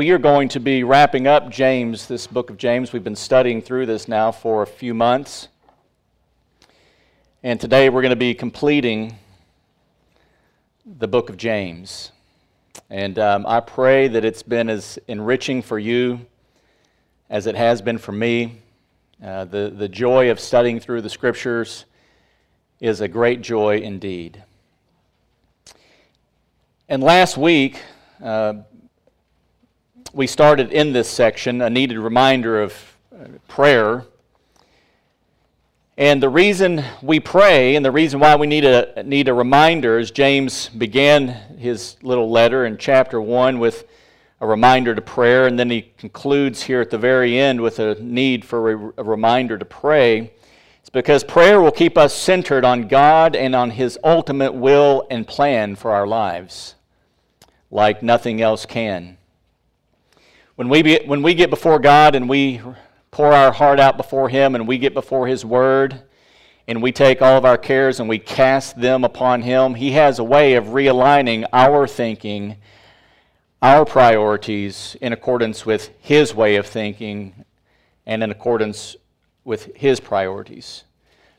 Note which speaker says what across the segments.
Speaker 1: we are going to be wrapping up James, this book of James. We've been studying through this now for a few months. And today we're going to be completing the book of James. And um, I pray that it's been as enriching for you as it has been for me. Uh, the, the joy of studying through the scriptures is a great joy indeed. And last week, uh, we started in this section a needed reminder of uh, prayer. And the reason we pray and the reason why we need a, need a reminder is James began his little letter in chapter 1 with a reminder to prayer, and then he concludes here at the very end with a need for a reminder to pray. It's because prayer will keep us centered on God and on His ultimate will and plan for our lives like nothing else can. When we, be, when we get before God and we pour our heart out before Him and we get before His Word and we take all of our cares and we cast them upon Him, He has a way of realigning our thinking, our priorities in accordance with His way of thinking and in accordance with His priorities.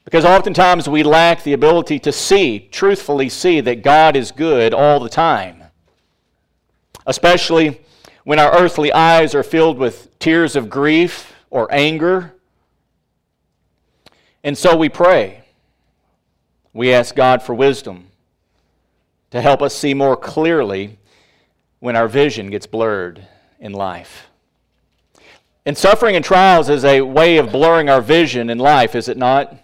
Speaker 1: Because oftentimes we lack the ability to see, truthfully see, that God is good all the time especially when our earthly eyes are filled with tears of grief or anger. And so we pray. We ask God for wisdom to help us see more clearly when our vision gets blurred in life. And suffering and trials is a way of blurring our vision in life, is it not?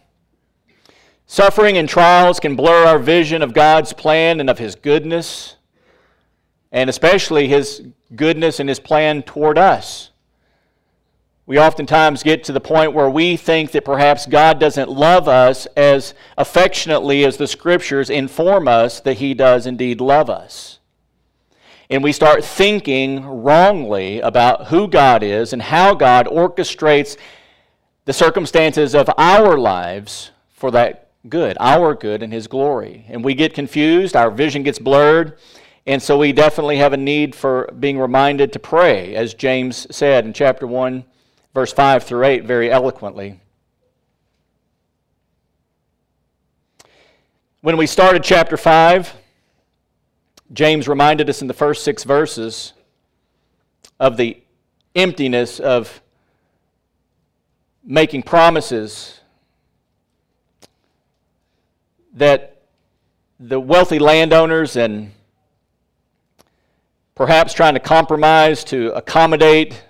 Speaker 1: Suffering and trials can blur our vision of God's plan and of His goodness and especially his goodness and his plan toward us. We oftentimes get to the point where we think that perhaps God doesn't love us as affectionately as the scriptures inform us that he does indeed love us. And we start thinking wrongly about who God is and how God orchestrates the circumstances of our lives for that good, our good and his glory. And we get confused, our vision gets blurred, and so we definitely have a need for being reminded to pray, as James said in chapter 1, verse 5 through 8, very eloquently. When we started chapter 5, James reminded us in the first six verses of the emptiness of making promises that the wealthy landowners and perhaps trying to compromise to accommodate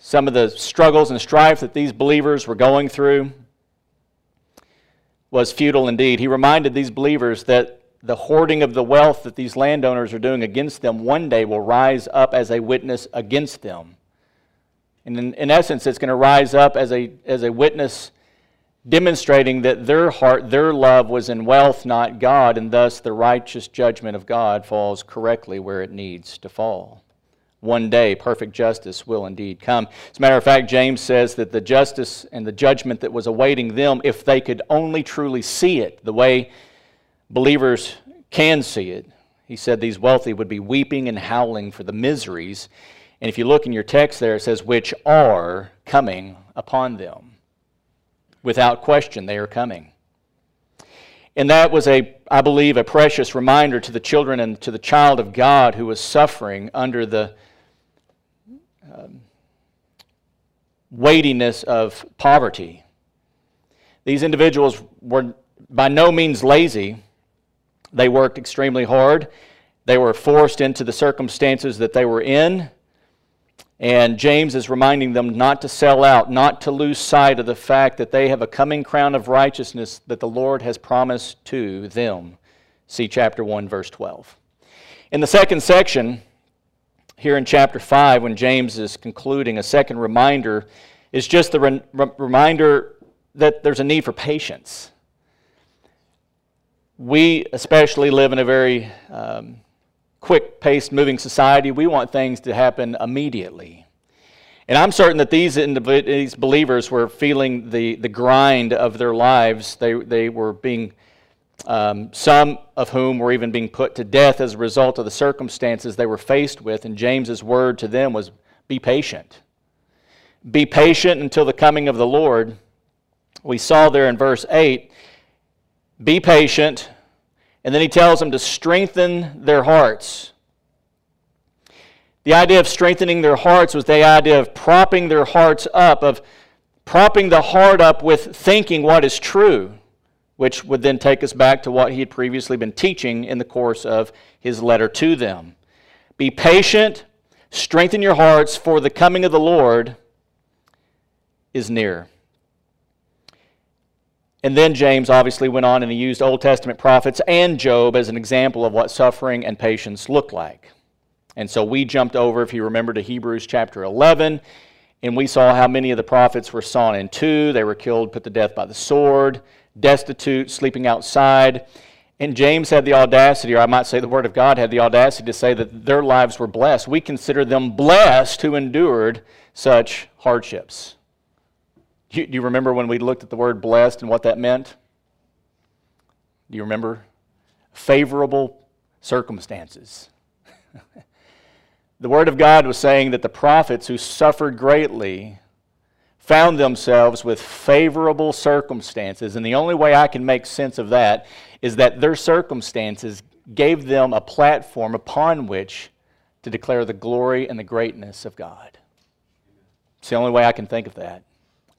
Speaker 1: some of the struggles and strife that these believers were going through was futile indeed. He reminded these believers that the hoarding of the wealth that these landowners are doing against them one day will rise up as a witness against them. And in, in essence, it's going to rise up as a, as a witness demonstrating that their heart, their love was in wealth, not God, and thus the righteous judgment of God falls correctly where it needs to fall. One day, perfect justice will indeed come. As a matter of fact, James says that the justice and the judgment that was awaiting them, if they could only truly see it the way believers can see it, he said these wealthy would be weeping and howling for the miseries. And if you look in your text there, it says, which are coming upon them. Without question, they are coming. And that was a, I believe, a precious reminder to the children and to the child of God who was suffering under the um, weightiness of poverty. These individuals were by no means lazy. They worked extremely hard. They were forced into the circumstances that they were in. And James is reminding them not to sell out, not to lose sight of the fact that they have a coming crown of righteousness that the Lord has promised to them. See chapter 1, verse 12. In the second section, here in chapter 5, when James is concluding, a second reminder is just the re- reminder that there's a need for patience. We especially live in a very um, quick paced moving society. We want things to happen immediately. And I'm certain that these, these believers were feeling the, the grind of their lives. They, they were being um, some of whom were even being put to death as a result of the circumstances they were faced with. And James's word to them was be patient. Be patient until the coming of the Lord. We saw there in verse 8 be patient, and then he tells them to strengthen their hearts. The idea of strengthening their hearts was the idea of propping their hearts up, of propping the heart up with thinking what is true which would then take us back to what he had previously been teaching in the course of his letter to them. Be patient, strengthen your hearts, for the coming of the Lord is near. And then James obviously went on and he used Old Testament prophets and Job as an example of what suffering and patience look like. And so we jumped over, if you remember, to Hebrews chapter 11, and we saw how many of the prophets were sawn in two. They were killed, put to death by the sword destitute, sleeping outside. And James had the audacity, or I might say the Word of God had the audacity to say that their lives were blessed. We consider them blessed who endured such hardships. Do you, do you remember when we looked at the word blessed and what that meant? Do you remember? Favorable circumstances. the Word of God was saying that the prophets who suffered greatly found themselves with favorable circumstances. And the only way I can make sense of that is that their circumstances gave them a platform upon which to declare the glory and the greatness of God. It's the only way I can think of that.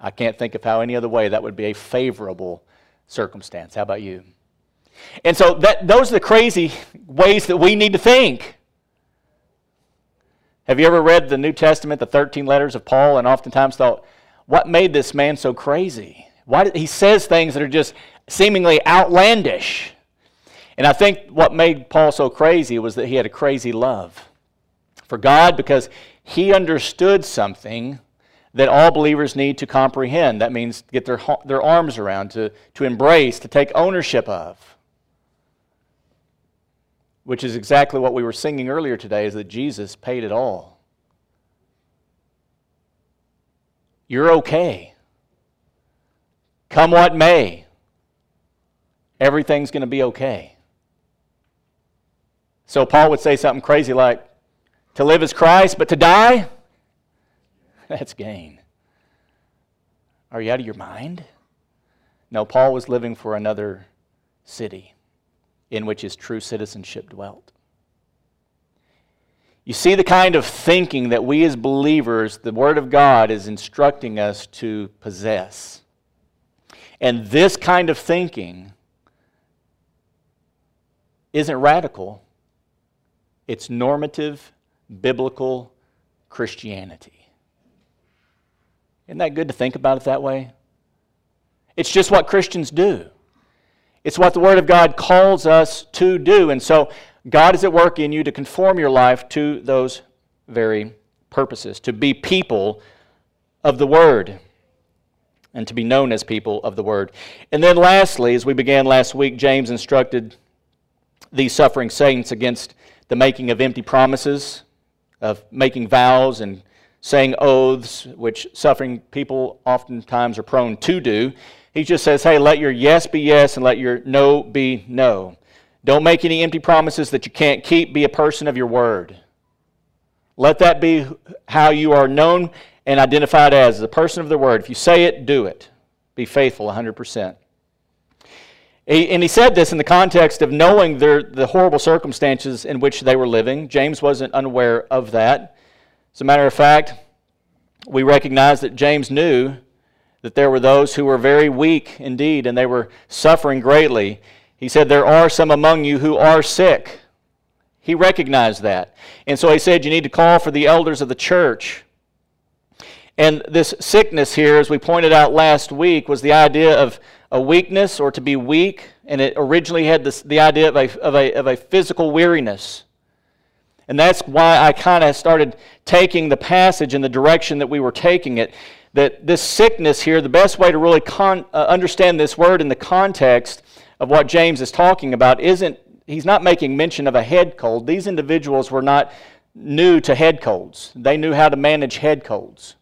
Speaker 1: I can't think of how any other way that would be a favorable circumstance. How about you? And so that, those are the crazy ways that we need to think. Have you ever read the New Testament, the 13 letters of Paul, and oftentimes thought, what made this man so crazy? Why did, he says things that are just seemingly outlandish. And I think what made Paul so crazy was that he had a crazy love for God because he understood something that all believers need to comprehend. That means get their, their arms around, to, to embrace, to take ownership of. Which is exactly what we were singing earlier today, is that Jesus paid it all. You're okay. Come what may, everything's going to be okay. So Paul would say something crazy like, to live is Christ, but to die, that's gain. Are you out of your mind? No, Paul was living for another city in which his true citizenship dwelt. You see the kind of thinking that we as believers, the Word of God is instructing us to possess. And this kind of thinking isn't radical, it's normative, biblical Christianity. Isn't that good to think about it that way? It's just what Christians do. It's what the Word of God calls us to do. And so God is at work in you to conform your life to those very purposes, to be people of the Word, and to be known as people of the Word. And then, lastly, as we began last week, James instructed these suffering saints against the making of empty promises, of making vows and saying oaths, which suffering people oftentimes are prone to do. He just says, hey, let your yes be yes and let your no be no. Don't make any empty promises that you can't keep. Be a person of your word. Let that be how you are known and identified as, a person of the word. If you say it, do it. Be faithful 100%. and he said this in the context of knowing their, the horrible circumstances in which they were living. James wasn't unaware of that. As a matter of fact, we recognize that James knew that there were those who were very weak indeed, and they were suffering greatly. He said, There are some among you who are sick. He recognized that. And so he said, You need to call for the elders of the church. And this sickness here, as we pointed out last week, was the idea of a weakness or to be weak. And it originally had this, the idea of a, of, a, of a physical weariness. And that's why I kind of started taking the passage in the direction that we were taking it. That this sickness here, the best way to really con- uh, understand this word in the context of what James is talking about isn't, he's not making mention of a head cold. These individuals were not new to head colds, they knew how to manage head colds.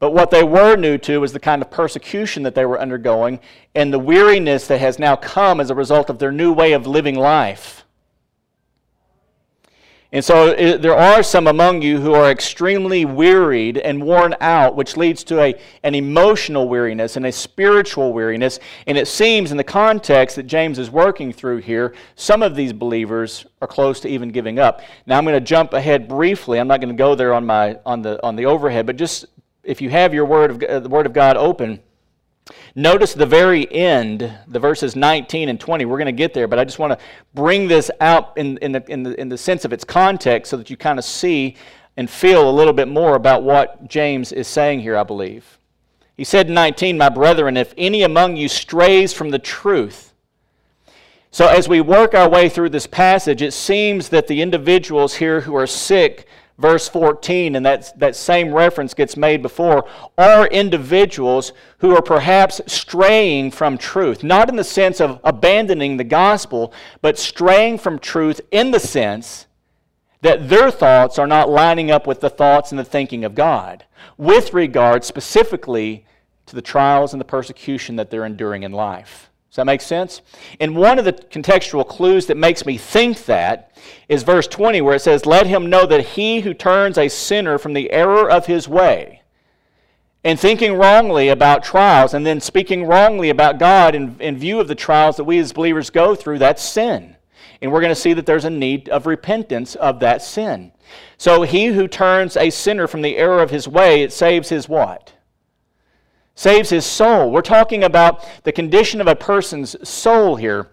Speaker 1: But what they were new to was the kind of persecution that they were undergoing and the weariness that has now come as a result of their new way of living life. And so it, there are some among you who are extremely wearied and worn out, which leads to a, an emotional weariness and a spiritual weariness. And it seems, in the context that James is working through here, some of these believers are close to even giving up. Now I'm going to jump ahead briefly. I'm not going to go there on, my, on, the, on the overhead, but just if you have your word of, uh, the Word of God open, Notice the very end, the verses 19 and 20. We're going to get there, but I just want to bring this out in, in, the, in, the, in the sense of its context so that you kind of see and feel a little bit more about what James is saying here, I believe. He said in 19, My brethren, if any among you strays from the truth, so as we work our way through this passage, it seems that the individuals here who are sick verse 14, and that, that same reference gets made before, are individuals who are perhaps straying from truth. Not in the sense of abandoning the gospel, but straying from truth in the sense that their thoughts are not lining up with the thoughts and the thinking of God, with regard specifically to the trials and the persecution that they're enduring in life. Does that make sense? And one of the contextual clues that makes me think that is verse 20, where it says, Let him know that he who turns a sinner from the error of his way, and thinking wrongly about trials, and then speaking wrongly about God in, in view of the trials that we as believers go through, that's sin. And we're going to see that there's a need of repentance of that sin. So he who turns a sinner from the error of his way, it saves his what? Saves his soul. We're talking about the condition of a person's soul here.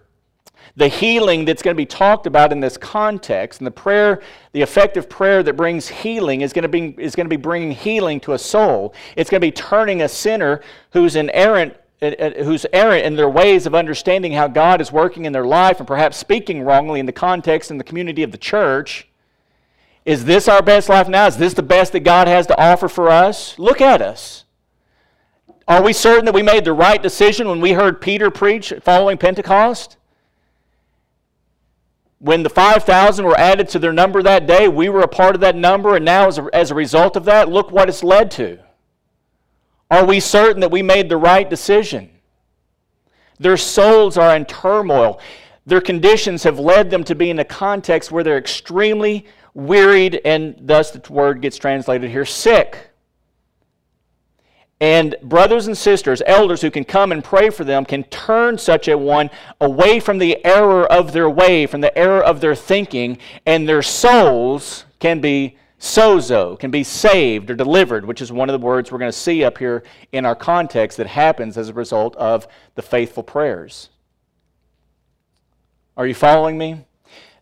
Speaker 1: The healing that's going to be talked about in this context, and the prayer, the effective prayer that brings healing, is going to be, is going to be bringing healing to a soul. It's going to be turning a sinner who's an errant uh, uh, who's errant in their ways of understanding how God is working in their life and perhaps speaking wrongly in the context and the community of the church. Is this our best life now? Is this the best that God has to offer for us? Look at us. Are we certain that we made the right decision when we heard Peter preach following Pentecost? When the 5,000 were added to their number that day, we were a part of that number, and now as a, as a result of that, look what it's led to. Are we certain that we made the right decision? Their souls are in turmoil. Their conditions have led them to be in a context where they're extremely wearied, and thus the word gets translated here sick. And brothers and sisters, elders who can come and pray for them, can turn such a one away from the error of their way, from the error of their thinking, and their souls can be sozo, can be saved or delivered, which is one of the words we're going to see up here in our context that happens as a result of the faithful prayers. Are you following me?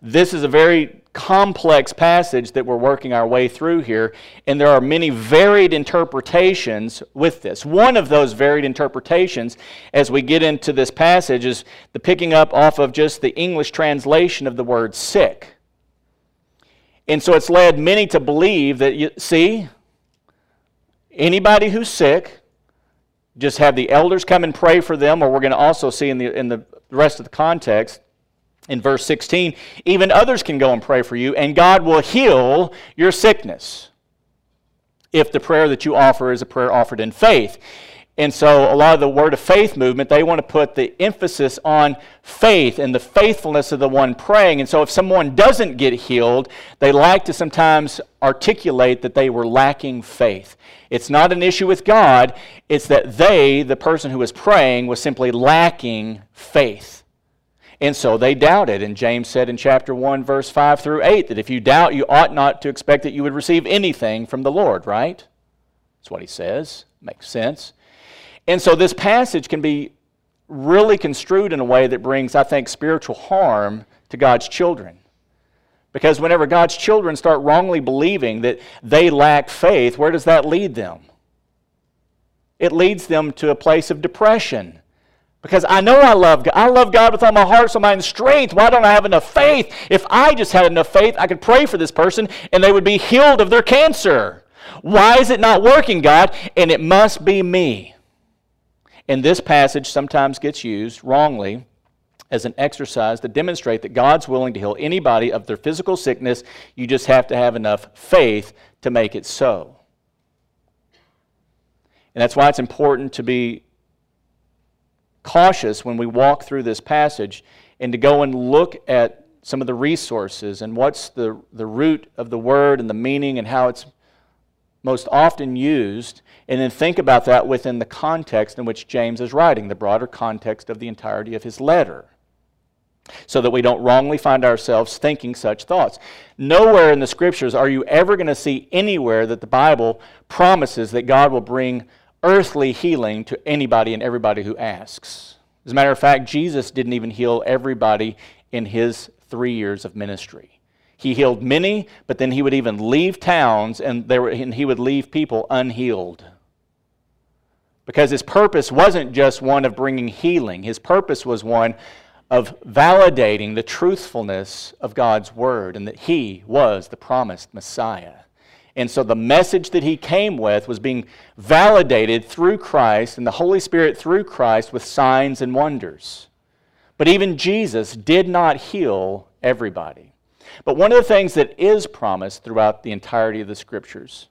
Speaker 1: This is a very complex passage that we're working our way through here, and there are many varied interpretations with this. One of those varied interpretations, as we get into this passage, is the picking up off of just the English translation of the word sick. And so it's led many to believe that, you see, anybody who's sick, just have the elders come and pray for them, or we're going to also see in the, in the rest of the context in verse 16, even others can go and pray for you, and God will heal your sickness if the prayer that you offer is a prayer offered in faith. And so, a lot of the word of faith movement, they want to put the emphasis on faith and the faithfulness of the one praying. And so, if someone doesn't get healed, they like to sometimes articulate that they were lacking faith. It's not an issue with God, it's that they, the person who was praying, was simply lacking faith. And so they doubted. And James said in chapter 1, verse 5 through 8, that if you doubt, you ought not to expect that you would receive anything from the Lord, right? That's what he says. Makes sense. And so this passage can be really construed in a way that brings, I think, spiritual harm to God's children. Because whenever God's children start wrongly believing that they lack faith, where does that lead them? It leads them to a place of depression because I know I love God. I love God with all my heart, soul, mind, and strength. Why don't I have enough faith? If I just had enough faith, I could pray for this person and they would be healed of their cancer. Why is it not working, God? And it must be me. And this passage sometimes gets used wrongly as an exercise to demonstrate that God's willing to heal anybody of their physical sickness. You just have to have enough faith to make it so. And that's why it's important to be cautious when we walk through this passage and to go and look at some of the resources and what's the, the root of the word and the meaning and how it's most often used, and then think about that within the context in which James is writing, the broader context of the entirety of his letter, so that we don't wrongly find ourselves thinking such thoughts. Nowhere in the scriptures are you ever going to see anywhere that the Bible promises that God will bring earthly healing to anybody and everybody who asks. As a matter of fact, Jesus didn't even heal everybody in his three years of ministry. He healed many, but then he would even leave towns and, there, and he would leave people unhealed. Because his purpose wasn't just one of bringing healing, his purpose was one of validating the truthfulness of God's word and that he was the promised Messiah. And so the message that he came with was being validated through Christ and the Holy Spirit through Christ with signs and wonders. But even Jesus did not heal everybody. But one of the things that is promised throughout the entirety of the scriptures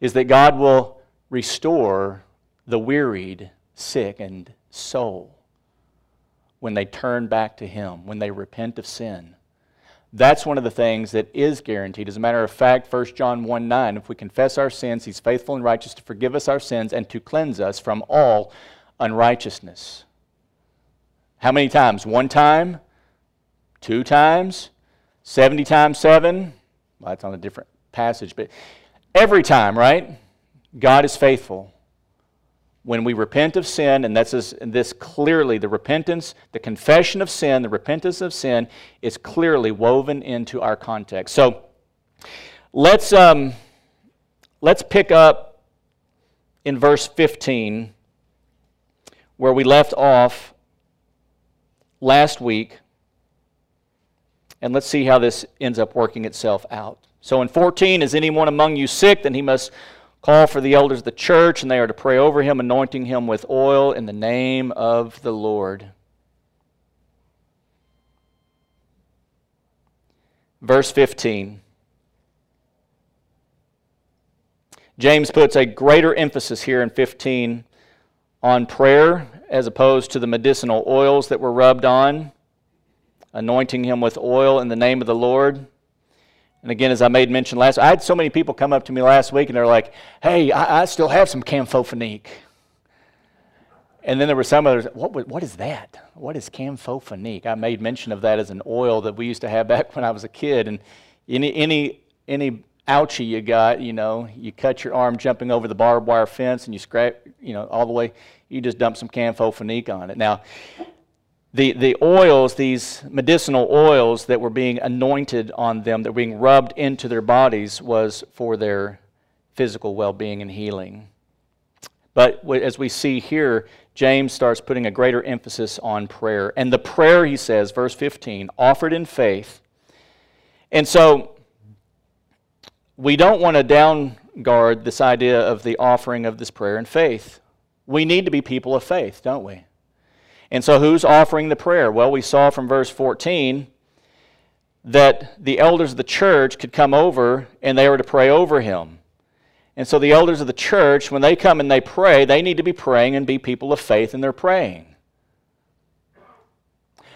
Speaker 1: is that God will restore the wearied, sickened soul when they turn back to Him, when they repent of sin. That's one of the things that is guaranteed. As a matter of fact, 1 John 1 9, if we confess our sins, he's faithful and righteous to forgive us our sins and to cleanse us from all unrighteousness. How many times? One time? Two times? 70 times 7? Well, that's on a different passage, but every time, right? God is faithful when we repent of sin, and that's this, and this clearly, the repentance, the confession of sin, the repentance of sin is clearly woven into our context. So let's, um, let's pick up in verse 15 where we left off last week, and let's see how this ends up working itself out. So in 14, is anyone among you sick? Then he must Call for the elders of the church, and they are to pray over him, anointing him with oil in the name of the Lord. Verse 15. James puts a greater emphasis here in 15 on prayer as opposed to the medicinal oils that were rubbed on, anointing him with oil in the name of the Lord. And again, as I made mention last, I had so many people come up to me last week and they're like, hey, I, I still have some campho-phenique. And then there were some others, what, what is that? What is campho-phenique? I made mention of that as an oil that we used to have back when I was a kid. And any, any, any ouchie you got, you know, you cut your arm jumping over the barbed wire fence and you scrape, you know, all the way, you just dump some campho-phenique on it. Now, the, the oils, these medicinal oils that were being anointed on them, that were being rubbed into their bodies, was for their physical well being and healing. But as we see here, James starts putting a greater emphasis on prayer. And the prayer, he says, verse 15, offered in faith. And so we don't want to downguard this idea of the offering of this prayer in faith. We need to be people of faith, don't we? And so, who's offering the prayer? Well, we saw from verse 14 that the elders of the church could come over and they were to pray over him. And so, the elders of the church, when they come and they pray, they need to be praying and be people of faith in their praying.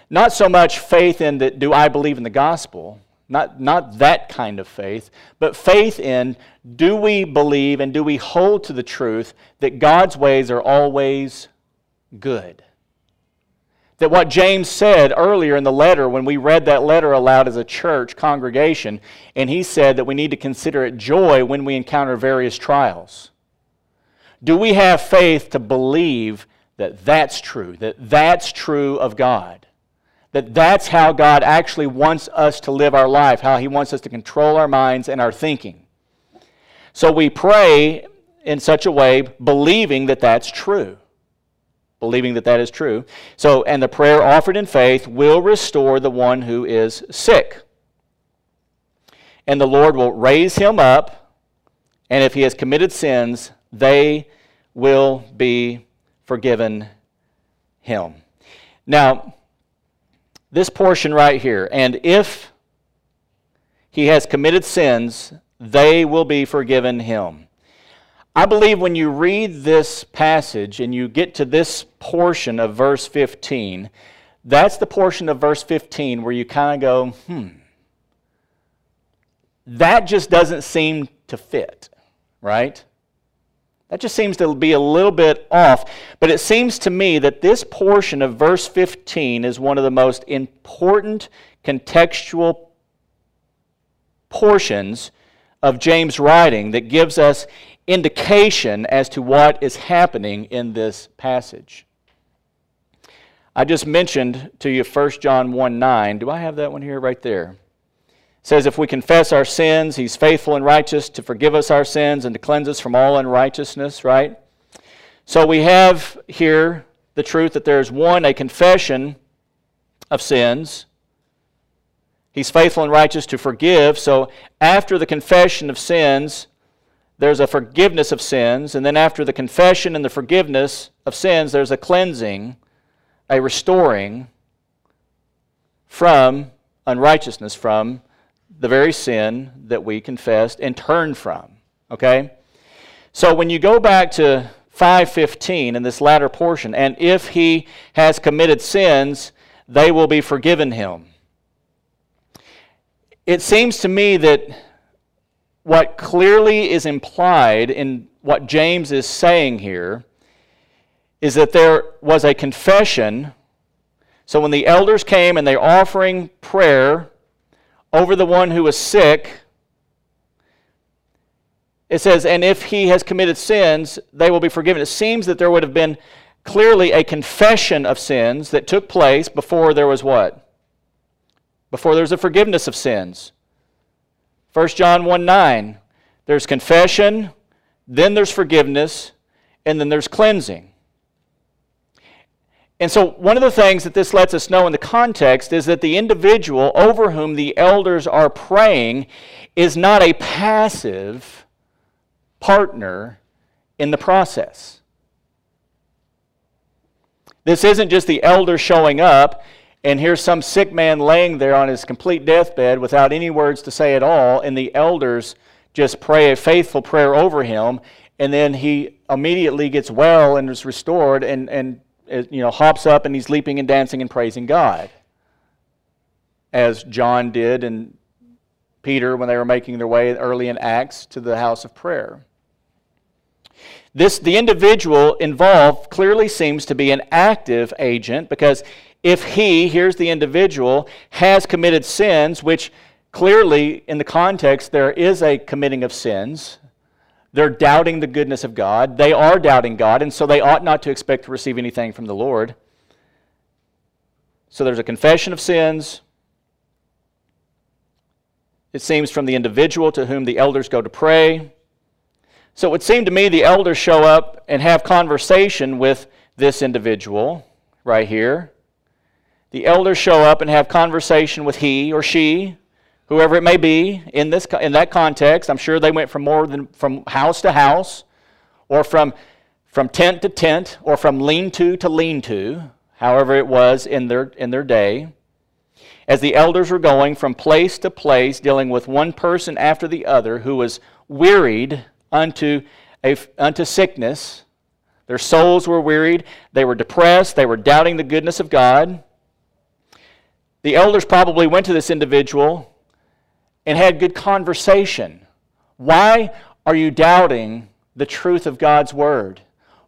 Speaker 1: Not so much faith in that, do I believe in the gospel? Not, not that kind of faith, but faith in do we believe and do we hold to the truth that God's ways are always good? That what James said earlier in the letter, when we read that letter aloud as a church congregation, and he said that we need to consider it joy when we encounter various trials. Do we have faith to believe that that's true, that that's true of God? That that's how God actually wants us to live our life, how He wants us to control our minds and our thinking. So we pray in such a way, believing that that's true believing that that is true. So, and the prayer offered in faith will restore the one who is sick. And the Lord will raise him up, and if he has committed sins, they will be forgiven him. Now, this portion right here, and if he has committed sins, they will be forgiven him. I believe when you read this passage and you get to this portion of verse 15, that's the portion of verse 15 where you kind of go, hmm, that just doesn't seem to fit, right? That just seems to be a little bit off. But it seems to me that this portion of verse 15 is one of the most important contextual portions of James' writing that gives us indication as to what is happening in this passage. I just mentioned to you 1 John 1 9. Do I have that one here right there? It says, If we confess our sins, he's faithful and righteous to forgive us our sins and to cleanse us from all unrighteousness, right? So we have here the truth that there's one, a confession of sins. He's faithful and righteous to forgive. So after the confession of sins, there's a forgiveness of sins. And then after the confession and the forgiveness of sins, there's a cleansing, a restoring from unrighteousness, from the very sin that we confessed and turned from. Okay? So when you go back to 515 in this latter portion, and if he has committed sins, they will be forgiven him. It seems to me that what clearly is implied in what James is saying here is that there was a confession. So when the elders came and they're offering prayer over the one who was sick, it says, and if he has committed sins, they will be forgiven. It seems that there would have been clearly a confession of sins that took place before there was what? Before there was a forgiveness of sins. 1 John 1 9. There's confession, then there's forgiveness, and then there's cleansing. And so, one of the things that this lets us know in the context is that the individual over whom the elders are praying is not a passive partner in the process. This isn't just the elder showing up and here's some sick man laying there on his complete deathbed without any words to say at all, and the elders just pray a faithful prayer over him, and then he immediately gets well and is restored and, and uh, you know, hops up and he's leaping and dancing and praising God. As John did and Peter when they were making their way early in Acts to the house of prayer. This, the individual involved clearly seems to be an active agent because if he, here's the individual, has committed sins, which clearly in the context there is a committing of sins, they're doubting the goodness of God. They are doubting God, and so they ought not to expect to receive anything from the Lord. So there's a confession of sins. It seems from the individual to whom the elders go to pray. So it would seem to me the elders show up and have conversation with this individual right here the elders show up and have conversation with he or she, whoever it may be in, this, in that context. I'm sure they went from more than from house to house, or from, from tent to tent, or from lean to to lean to, however it was in their, in their day. As the elders were going from place to place, dealing with one person after the other who was wearied unto, a, unto sickness, their souls were wearied, they were depressed, they were doubting the goodness of God. The elders probably went to this individual and had good conversation. Why are you doubting the truth of God's word?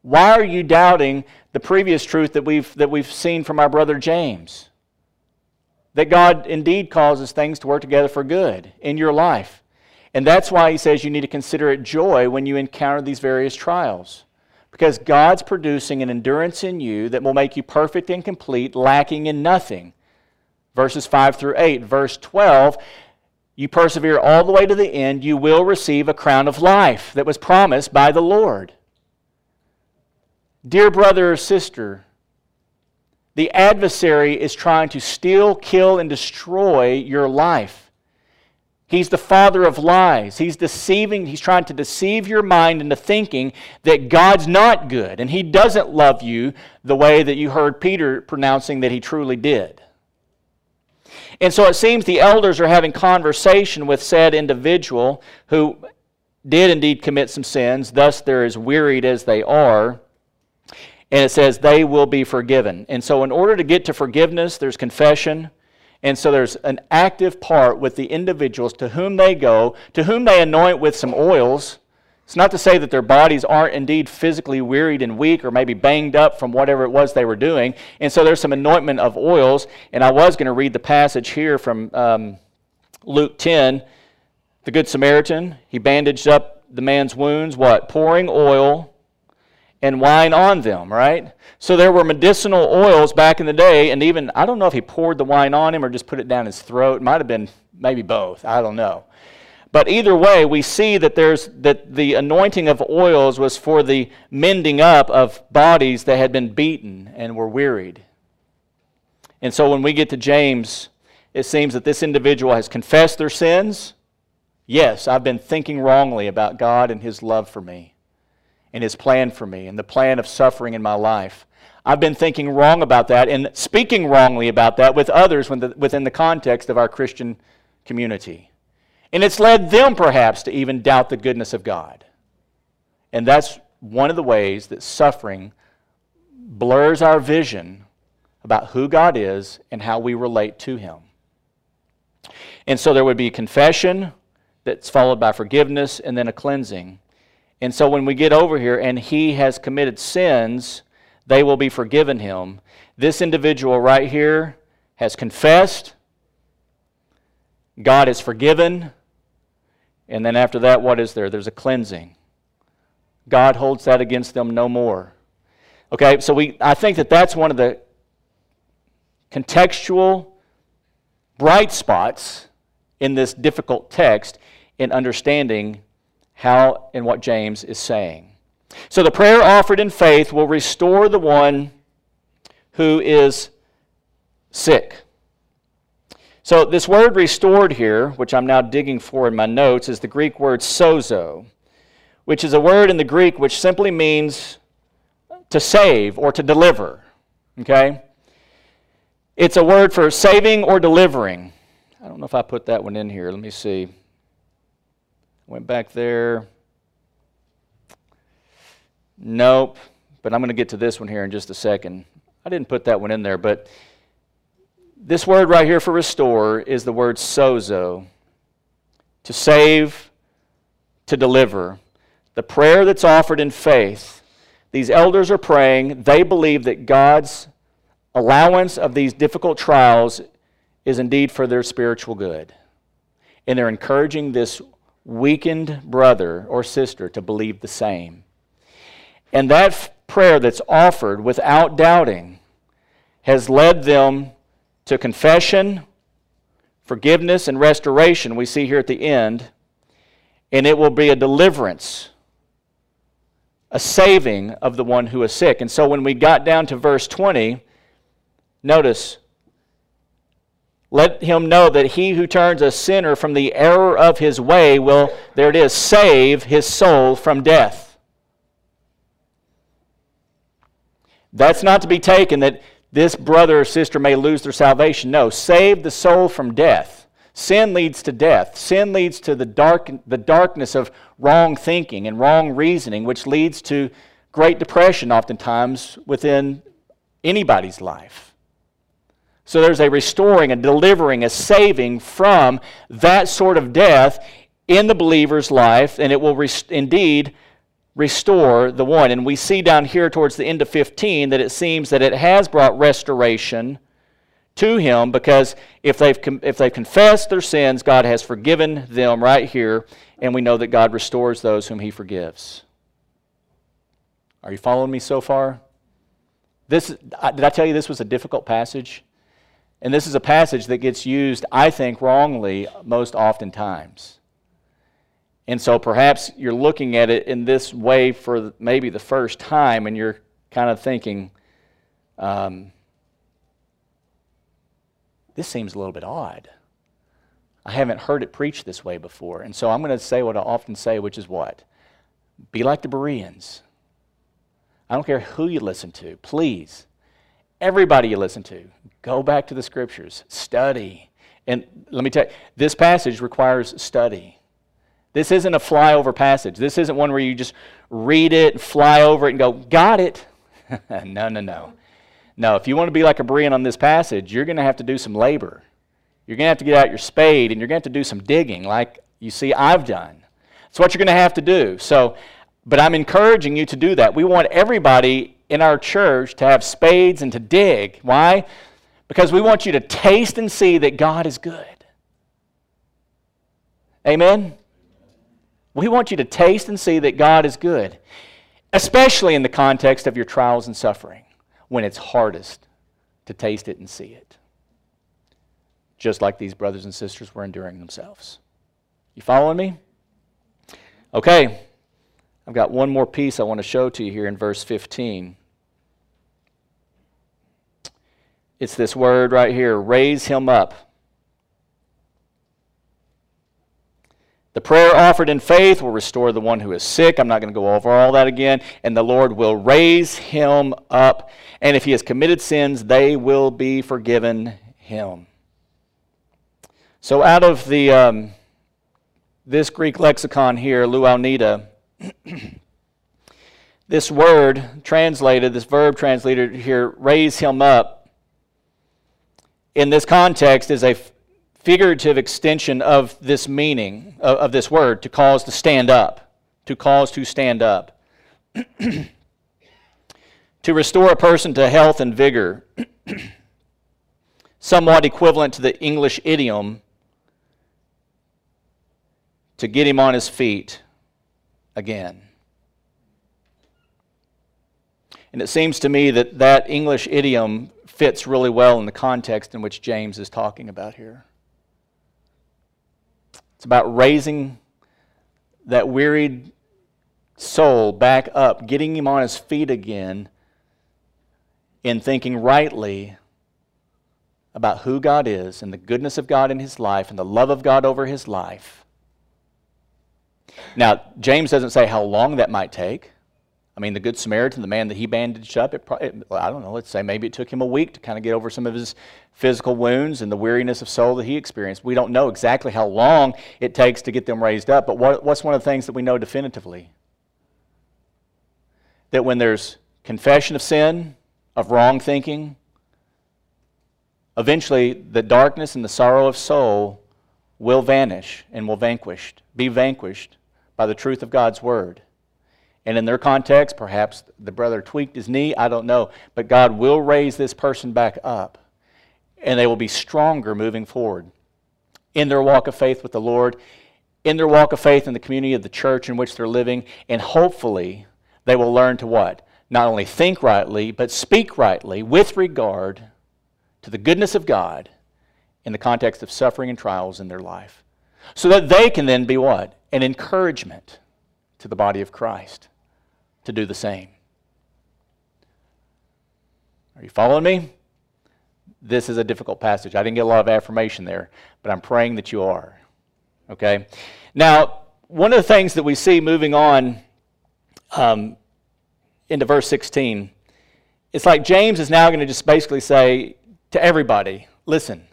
Speaker 1: Why are you doubting the previous truth that we've, that we've seen from our brother James? That God indeed causes things to work together for good in your life. And that's why he says you need to consider it joy when you encounter these various trials. Because God's producing an endurance in you that will make you perfect and complete, lacking in nothing verses 5 through 8. Verse 12, you persevere all the way to the end, you will receive a crown of life that was promised by the Lord. Dear brother or sister, the adversary is trying to steal, kill, and destroy your life. He's the father of lies. He's deceiving, he's trying to deceive your mind into thinking that God's not good and he doesn't love you the way that you heard Peter pronouncing that he truly did. And so it seems the elders are having conversation with said individual who did indeed commit some sins, thus they're as wearied as they are. And it says they will be forgiven. And so, in order to get to forgiveness, there's confession. And so, there's an active part with the individuals to whom they go, to whom they anoint with some oils. It's not to say that their bodies aren't indeed physically wearied and weak or maybe banged up from whatever it was they were doing. And so, there's some anointment of oils. And I was going to read the passage here from um, Luke 10. The Good Samaritan, he bandaged up the man's wounds, what? Pouring oil and wine on them, right? So there were medicinal oils back in the day, and even, I don't know if he poured the wine on him or just put it down his throat. It might have been maybe both. I don't know. But either way, we see that there's that the anointing of oils was for the mending up of bodies that had been beaten and were wearied. And so when we get to James, it seems that this individual has confessed their sins. Yes, I've been thinking wrongly about God and his love for me and his plan for me and the plan of suffering in my life. I've been thinking wrong about that and speaking wrongly about that with others within the context of our Christian community. And it's led them perhaps to even doubt the goodness of God. And that's one of the ways that suffering blurs our vision about who God is and how we relate to Him. And so there would be confession that's followed by forgiveness and then a cleansing. And so when we get over here and he has committed sins, they will be forgiven him. This individual right here has confessed, God has forgiven, and then after that, what is there? There's a cleansing. God holds that against them no more. Okay, so we, I think that that's one of the contextual bright spots in this difficult text in understanding how and what James is saying. So the prayer offered in faith will restore the one who is sick. So this word restored here, which I'm now digging for in my notes, is the Greek word sozo, which is a word in the Greek which simply means to save or to deliver. Okay? It's a word for saving or delivering. I don't know if I put that one in here. Let me see. Went back there. Nope. But I'm going to get to this one here in just a second. I didn't put that one in there, but this word right here for restore is the word sozo to save, to deliver. The prayer that's offered in faith. These elders are praying. They believe that God's allowance of these difficult trials is indeed for their spiritual good. And they're encouraging this weakened brother or sister to believe the same. And that prayer that's offered without doubting has led them to confession, forgiveness, and restoration, we see here at the end. And it will be a deliverance, a saving of the one who is sick. And so when we got down to verse 20, notice let him know that he who turns a sinner from the error of his way will, there it is, save his soul from death. That's not to be taken that this brother or sister may lose their salvation. No, save the soul from death. Sin leads to death. Sin leads to the, dark, the darkness of wrong thinking and wrong reasoning, which leads to great depression oftentimes within anybody's life. So there's a restoring, a delivering, a saving from that sort of death in the believer's life, and it will rest- indeed restore the one. And we see down here towards the end of 15 that it seems that it has brought restoration to him because if they've, if they've confessed their sins, God has forgiven them right here, and we know that God restores those whom he forgives. Are you following me so far? This, did I tell you this was a difficult passage? And this is a passage that gets used, I think, wrongly most oftentimes. And so perhaps you're looking at it in this way for maybe the first time, and you're kind of thinking, um, this seems a little bit odd. I haven't heard it preached this way before. And so I'm going to say what I often say, which is what? Be like the Bereans. I don't care who you listen to. Please, everybody you listen to, Go back to the scriptures, study. And let me tell you, this passage requires study. This isn't a flyover passage. This isn't one where you just read it and fly over it and go, got it. no, no, no. No, if you want to be like a Berean on this passage, you're going to have to do some labor. You're going to have to get out your spade and you're going to have to do some digging, like you see I've done. That's what you're going to have to do. So, but I'm encouraging you to do that. We want everybody in our church to have spades and to dig. Why? Because we want you to taste and see that God is good. Amen? We want you to taste and see that God is good, especially in the context of your trials and suffering, when it's hardest to taste it and see it. Just like these brothers and sisters were enduring themselves. You following me? Okay, I've got one more piece I want to show to you here in verse 15. It's this word right here raise him up. The prayer offered in faith will restore the one who is sick. I'm not going to go over all that again. And the Lord will raise him up. And if he has committed sins, they will be forgiven him. So, out of the um, this Greek lexicon here, Louw-Nida, this word translated, this verb translated here, raise him up, in this context is a figurative extension of this meaning, of, of this word, to cause to stand up, to cause to stand up. to restore a person to health and vigor, somewhat equivalent to the English idiom to get him on his feet again. And it seems to me that that English idiom fits really well in the context in which James is talking about here. It's about raising that wearied soul back up, getting him on his feet again, in thinking rightly about who God is and the goodness of God in his life and the love of God over his life now, James doesn't say how long that might take. I mean, the Good Samaritan, the man that he bandaged up, it, probably, I don't know, let's say maybe it took him a week to kind of get over some of his physical wounds and the weariness of soul that he experienced. We don't know exactly how long it takes to get them raised up, but what, what's one of the things that we know definitively? That when there's confession of sin, of wrong thinking, eventually the darkness and the sorrow of soul will vanish and will vanquished, be vanquished by the truth of God's word. And in their context, perhaps the brother tweaked his knee, I don't know. But God will raise this person back up, and they will be stronger moving forward in their walk of faith with the Lord, in their walk of faith in the community of the church in which they're living, and hopefully they will learn to what? Not only think rightly, but speak rightly with regard to the goodness of God in the context of suffering and trials in their life. So that they can then be what? an encouragement to the body of Christ to do the same. Are you following me? This is a difficult passage. I didn't get a lot of affirmation there, but I'm praying that you are. Okay? Now, one of the things that we see moving on um, into verse 16, it's like James is now going to just basically say to everybody listen,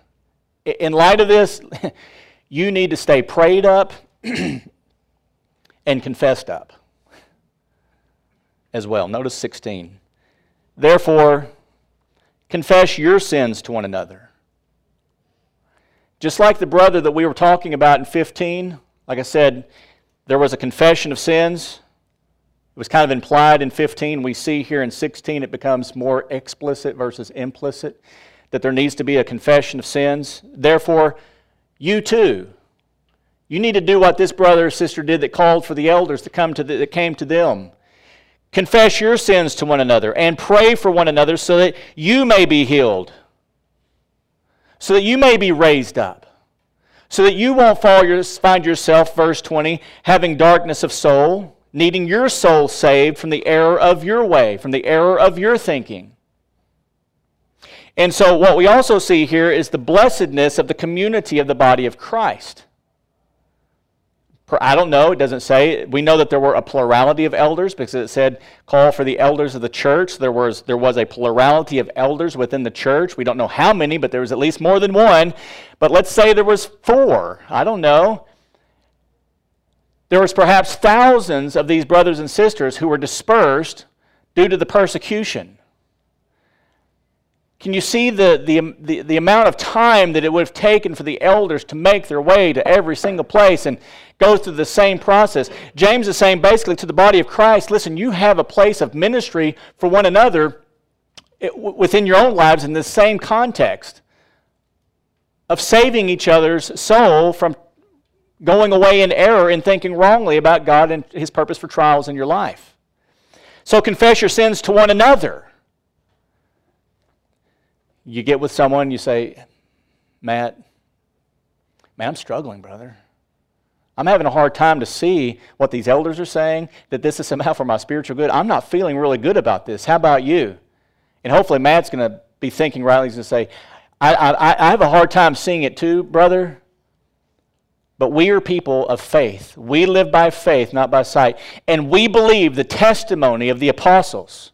Speaker 1: in light of this, you need to stay prayed up and confessed up as well. Notice 16. Therefore, confess your sins to one another. Just like the brother that we were talking about in 15, like I said, there was a confession of sins. It was kind of implied in 15. We see here in 16 it becomes more explicit versus implicit that there needs to be a confession of sins. Therefore, you too you need to do what this brother or sister did that called for the elders to come to the, that came to them. Confess your sins to one another and pray for one another so that you may be healed, so that you may be raised up, so that you won't your, find yourself, verse 20, having darkness of soul, needing your soul saved from the error of your way, from the error of your thinking. And so, what we also see here is the blessedness of the community of the body of Christ. I don't know, it doesn't say. We know that there were a plurality of elders because it said call for the elders of the church. There was, there was a plurality of elders within the church. We don't know how many, but there was at least more than one. But let's say there was four. I don't know. there was perhaps thousands of these brothers and sisters who were dispersed due to the persecution. Can you see the, the, the, the, amount of time that it would have taken for the elders to make their way to every single place and go through the same process? James is saying basically to the body of Christ listen, you have a place of ministry for one another eh, within your own lives in the same context of saving each other's soul from going away in error and thinking wrongly about God and His purpose for trials in your life. So confess your sins to one another. You get with someone, you say, Matt, man, I'm struggling, brother. I'm having a hard time to see what these elders are saying, that this is somehow for my spiritual good. I'm not feeling really good about this. How about you? And hopefully, Matt's going to be thinking. He's going to say, I, I, I have a hard time seeing it too, brother. But we are people of faith. We live by faith, not by sight. And we believe the testimony of the apostles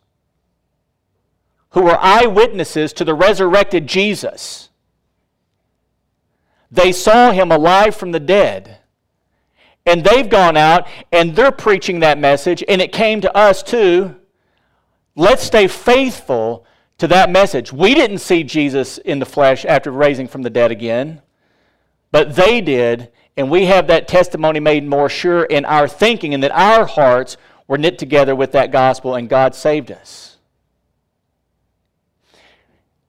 Speaker 1: who were eyewitnesses to the resurrected Jesus. They saw him alive from the dead. And they've gone out and they're preaching that message, and it came to us too. Let's stay faithful to that message. We didn't see Jesus in the flesh after raising from the dead again, but they did, and we have that testimony made more sure in our thinking and that our hearts were knit together with that gospel and God saved us.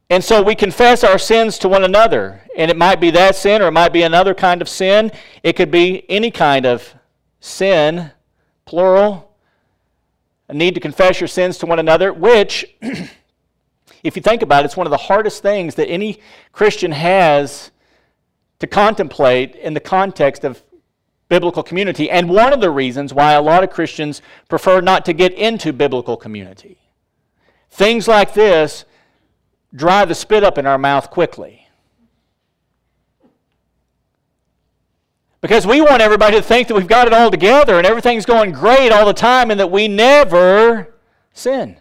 Speaker 1: And so we confess our sins to one another. And it might be that sin or it might be another kind of sin. It could be any kind of sin, plural. A need to confess your sins to one another, which, if you think about it, it's one of the hardest things that any Christian has to contemplate in the context of biblical community, and one of the reasons why a lot of Christians prefer not to get into biblical community. Things like this dry the spit up in our mouth quickly. Because we want everybody to think that we've got it all together and everything's going great all the time and that we never sin.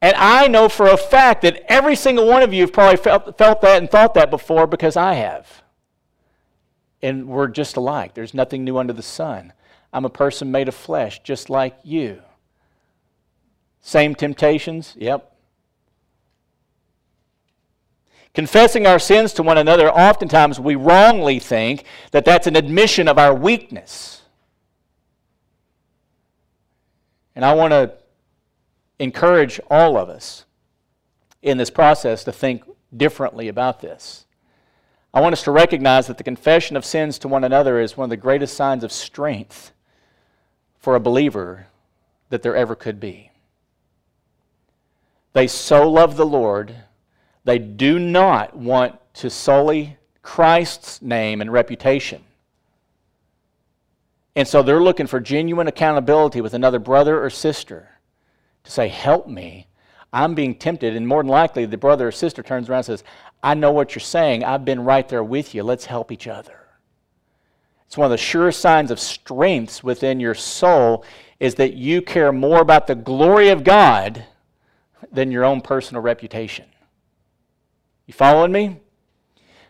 Speaker 1: And I know for a fact that every single one of you have probably felt, felt that and thought that before because I have. And we're just alike. There's nothing new under the sun. I'm a person made of flesh, just like you. Same temptations? Yep. Confessing our sins to one another, oftentimes we wrongly think that that's an admission of our weakness. And I want to encourage all of us in this process to think differently about this. I want us to recognize that the confession of sins to one another is one of the greatest signs of strength for a believer that there ever could be. They so love the Lord, they do not want to sully Christ's name and reputation. And so they're looking for genuine accountability with another brother or sister to say, Help me. I'm being tempted. And more than likely, the brother or sister turns around and says, I know what you're saying. I've been right there with you. Let's help each other. It's one of the sure signs of strengths within your soul is that you care more about the glory of God than your own personal reputation. You following me?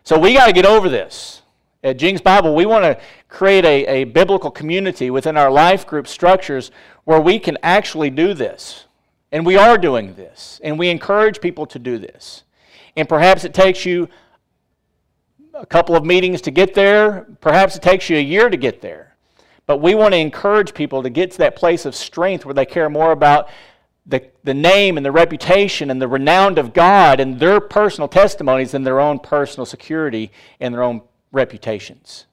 Speaker 1: So we got to get over this. At Jing's Bible, we want to create a, a biblical community within our life group structures where we can actually do this. And we are doing this. And we encourage people to do this. And perhaps it takes you a couple of meetings to get there. Perhaps it takes you a year to get there. But we want to encourage people to get to that place of strength where they care more about the, the name and the reputation and the renown of God and their personal testimonies and their own personal security and their own reputations.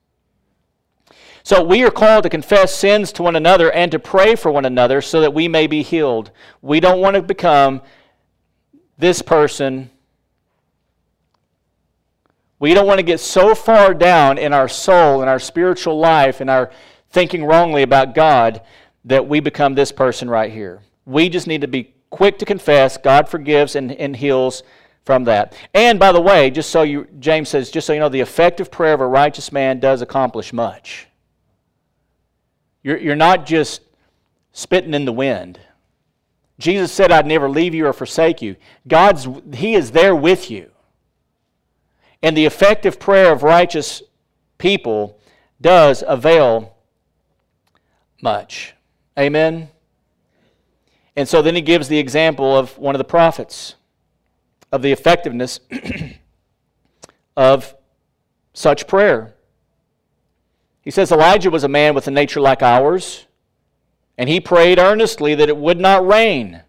Speaker 1: So we are called to confess sins to one another and to pray for one another so that we may be healed. We don't want to become this person. We don't want to get so far down in our soul, in our spiritual life, in our thinking wrongly about God that we become this person right here. We just need to be quick to confess. God forgives and, and heals from that. And by the way, just so you, James says, just so you know, the effective prayer of a righteous man does accomplish much. You're, you're not just spitting in the wind. Jesus said, I'd never leave you or forsake you. God's, He is there with you. And the effective prayer of righteous people does avail much. Amen? And so then he gives the example of one of the prophets, of the effectiveness of such prayer. He says Elijah was a man with a nature like ours, and he prayed earnestly that it would not rain.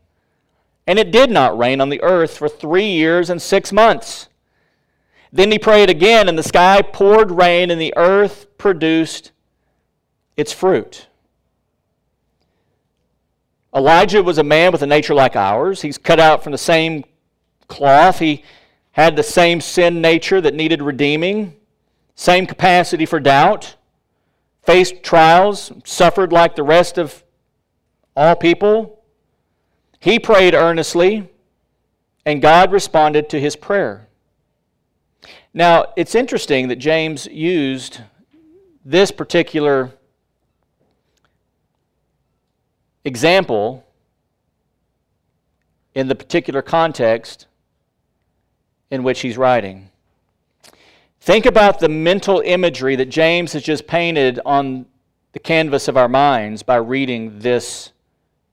Speaker 1: And it did not rain on the earth for three years and six months. Then he prayed again, and the sky poured rain, and the earth produced its fruit. Elijah was a man with a nature like ours. He's cut out from the same cloth. He had the same sin nature that needed redeeming, same capacity for doubt, faced trials, suffered like the rest of all people. He prayed earnestly, and God responded to his prayer. Now, it's interesting that James used this particular example in the particular context in which he's writing. Think about the mental imagery that James has just painted on the canvas of our minds by reading this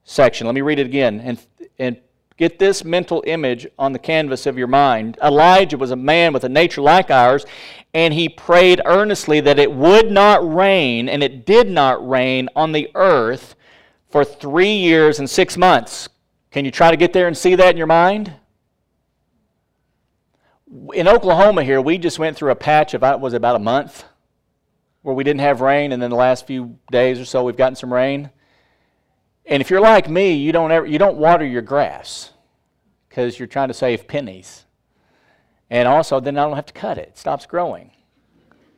Speaker 1: section. Let me read it again and, and get this mental image on the canvas of your mind. Elijah was a man with a nature like ours, and he prayed earnestly that it would not rain, and it did not rain on the earth for three years and six months. Can you try to get there and see that in your mind? In Oklahoma here, we just went through a patch of, uh, was it about a month, where we didn't have rain, and then the last few days or so we've gotten some rain. And if you're like me, you don't, ever, you don't water your grass because you're trying to save pennies. And also, then I don't have to cut it, it stops growing.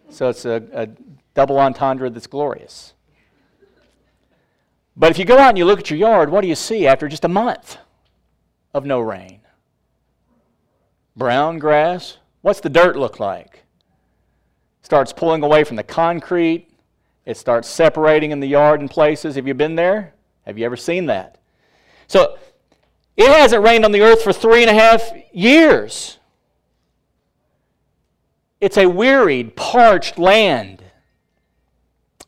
Speaker 1: So it's a, a double entendre that's glorious. But if you go out and you look at your yard, what do you see after just a month of no rain? Brown grass. What's the dirt look like? Starts pulling away from the concrete. It starts separating in the yard in places. Have you been there? Have you ever seen that? So it hasn't rained on the earth for three and a half years. It's a wearied, parched land.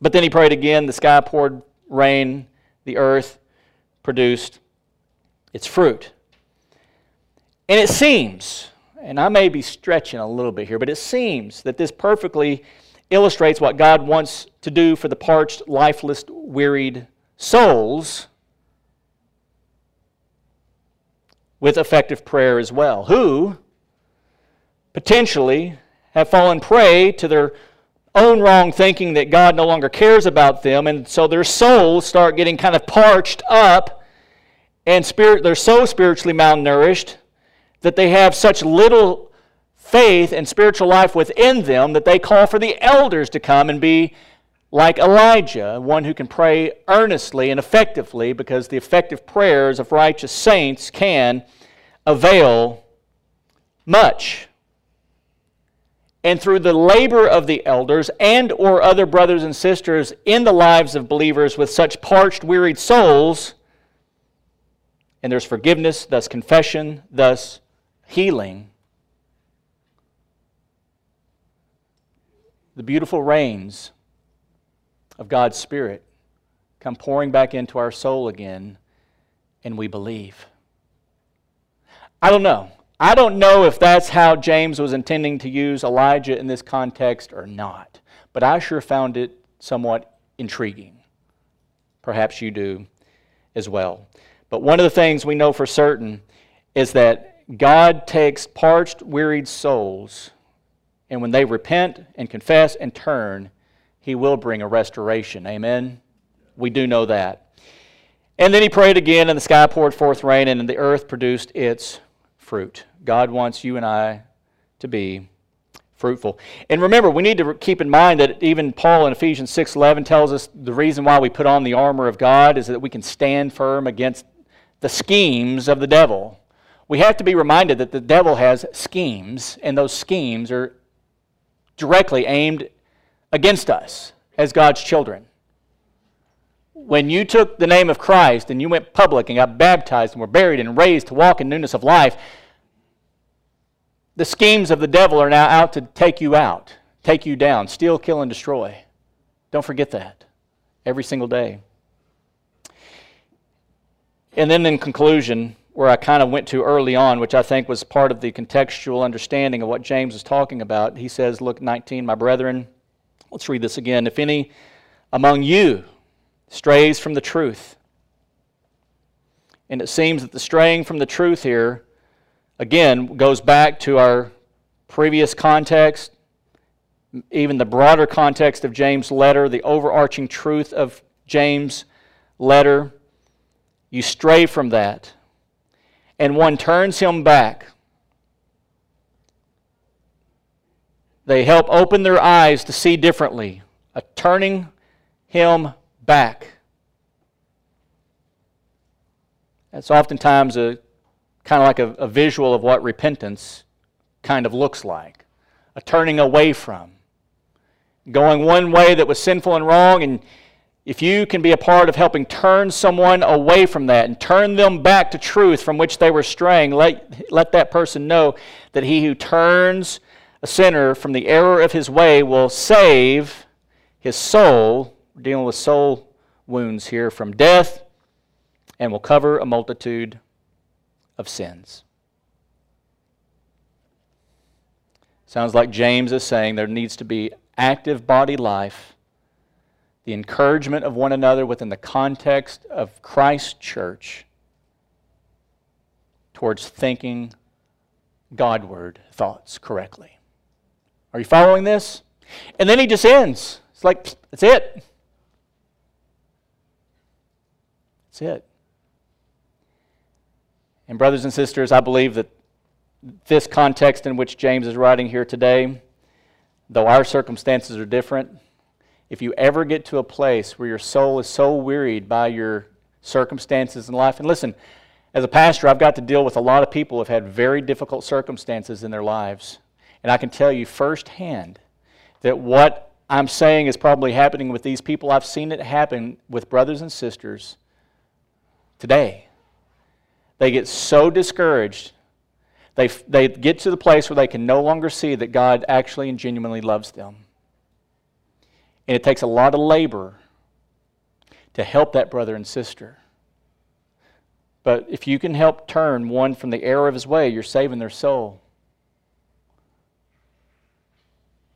Speaker 1: But then he prayed again. The sky poured rain the earth produced its fruit. And it seems, and I may be stretching a little bit here, but it seems that this perfectly illustrates what God wants to do for the parched, lifeless, wearied souls with effective prayer as well, who potentially have fallen prey to their own wrong thinking that God no longer cares about them, and so their souls start getting kind of parched up, and spirit, they're so spiritually malnourished that they have such little faith and spiritual life within them that they call for the elders to come and be like Elijah, one who can pray earnestly and effectively, because the effective prayers of righteous saints can avail much and through the labor of the elders and or other brothers and sisters in the lives of believers with such parched wearied souls and there's forgiveness thus confession thus healing the beautiful rains of God's spirit come pouring back into our soul again and we believe. I don't know I don't know if that's how James was intending to use Elijah in this context or not, but I sure found it somewhat intriguing. Perhaps you do as well. But one of the things we know for certain is that God takes parched, wearied souls, and when they repent and confess and turn, He will bring a restoration. Amen? We do know that. And then he prayed again, and the sky poured forth rain, and the earth produced its fruit. God wants you and I to be fruitful. And remember, we need to keep in mind that even Paul in Ephesians 6:11 tells us the reason why we put on the armor of God is that we can stand firm against the schemes of the devil. We have to be reminded that the devil has schemes, and those schemes are directly aimed against us as God's children. When you took the name of Christ and you went public and got baptized and were buried and raised to walk in newness of life, the schemes of the devil are now out to take you out, take you down, steal, kill, and destroy. Don't forget that every single day. And then, in conclusion, where I kind of went to early on, which I think was part of the contextual understanding of what James is talking about, he says, Look, 19, my brethren, let's read this again. If any among you strays from the truth, and it seems that the straying from the truth here, again, goes back to our previous context, even the broader context of James' letter, the overarching truth of James' letter. You stray from that, and one turns him back. They help open their eyes to see differently, a turning him back. That's oftentimes a kind of like a, a, visual of what repentance kind of looks like a turning away from. Going one way that was sinful and wrong, and if you can be a part of helping turn someone away from that and turn them back to truth from which they were straying, let, let that person know that he who turns a sinner from the error of his way will save his soul. We're dealing with soul wounds here from death and will cover a multitude of sins. Sounds like James is saying there needs to be active body life, the encouragement of one another within the context of Christ's church towards thinking Godward thoughts correctly. Are you following this? And then he just ends. It's like, that's it. That's it. And, brothers and sisters, I believe that this context in which James is writing here today, though our circumstances are different, if you ever get to a place where your soul is so wearied by your circumstances in life, and listen, as a pastor, I've got to deal with a lot of people who have had very difficult circumstances in their lives. And I can tell you firsthand that what I'm saying is probably happening with these people. I've seen it happen with brothers and sisters today. They get so discouraged, they, they get to the place where they can no longer see that God actually and genuinely loves them. And it takes a lot of labor to help that brother and sister. But if you can help turn one from the error of his way, you're saving their soul.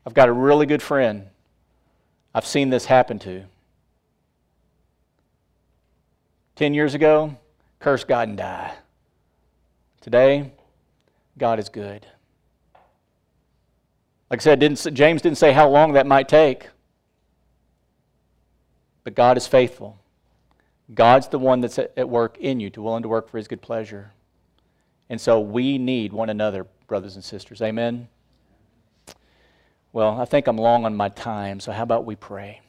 Speaker 1: I've got a really good friend I've seen this happen to. Ten years ago, curse God and die. Today, God is good. Like I said, didn't, James didn't say how long that might take, but God is faithful. God's the one that's at work in you, to willing to work for his good pleasure. And so we need one another, brothers and sisters. Amen. Well, I think I'm long on my time, so how about we pray?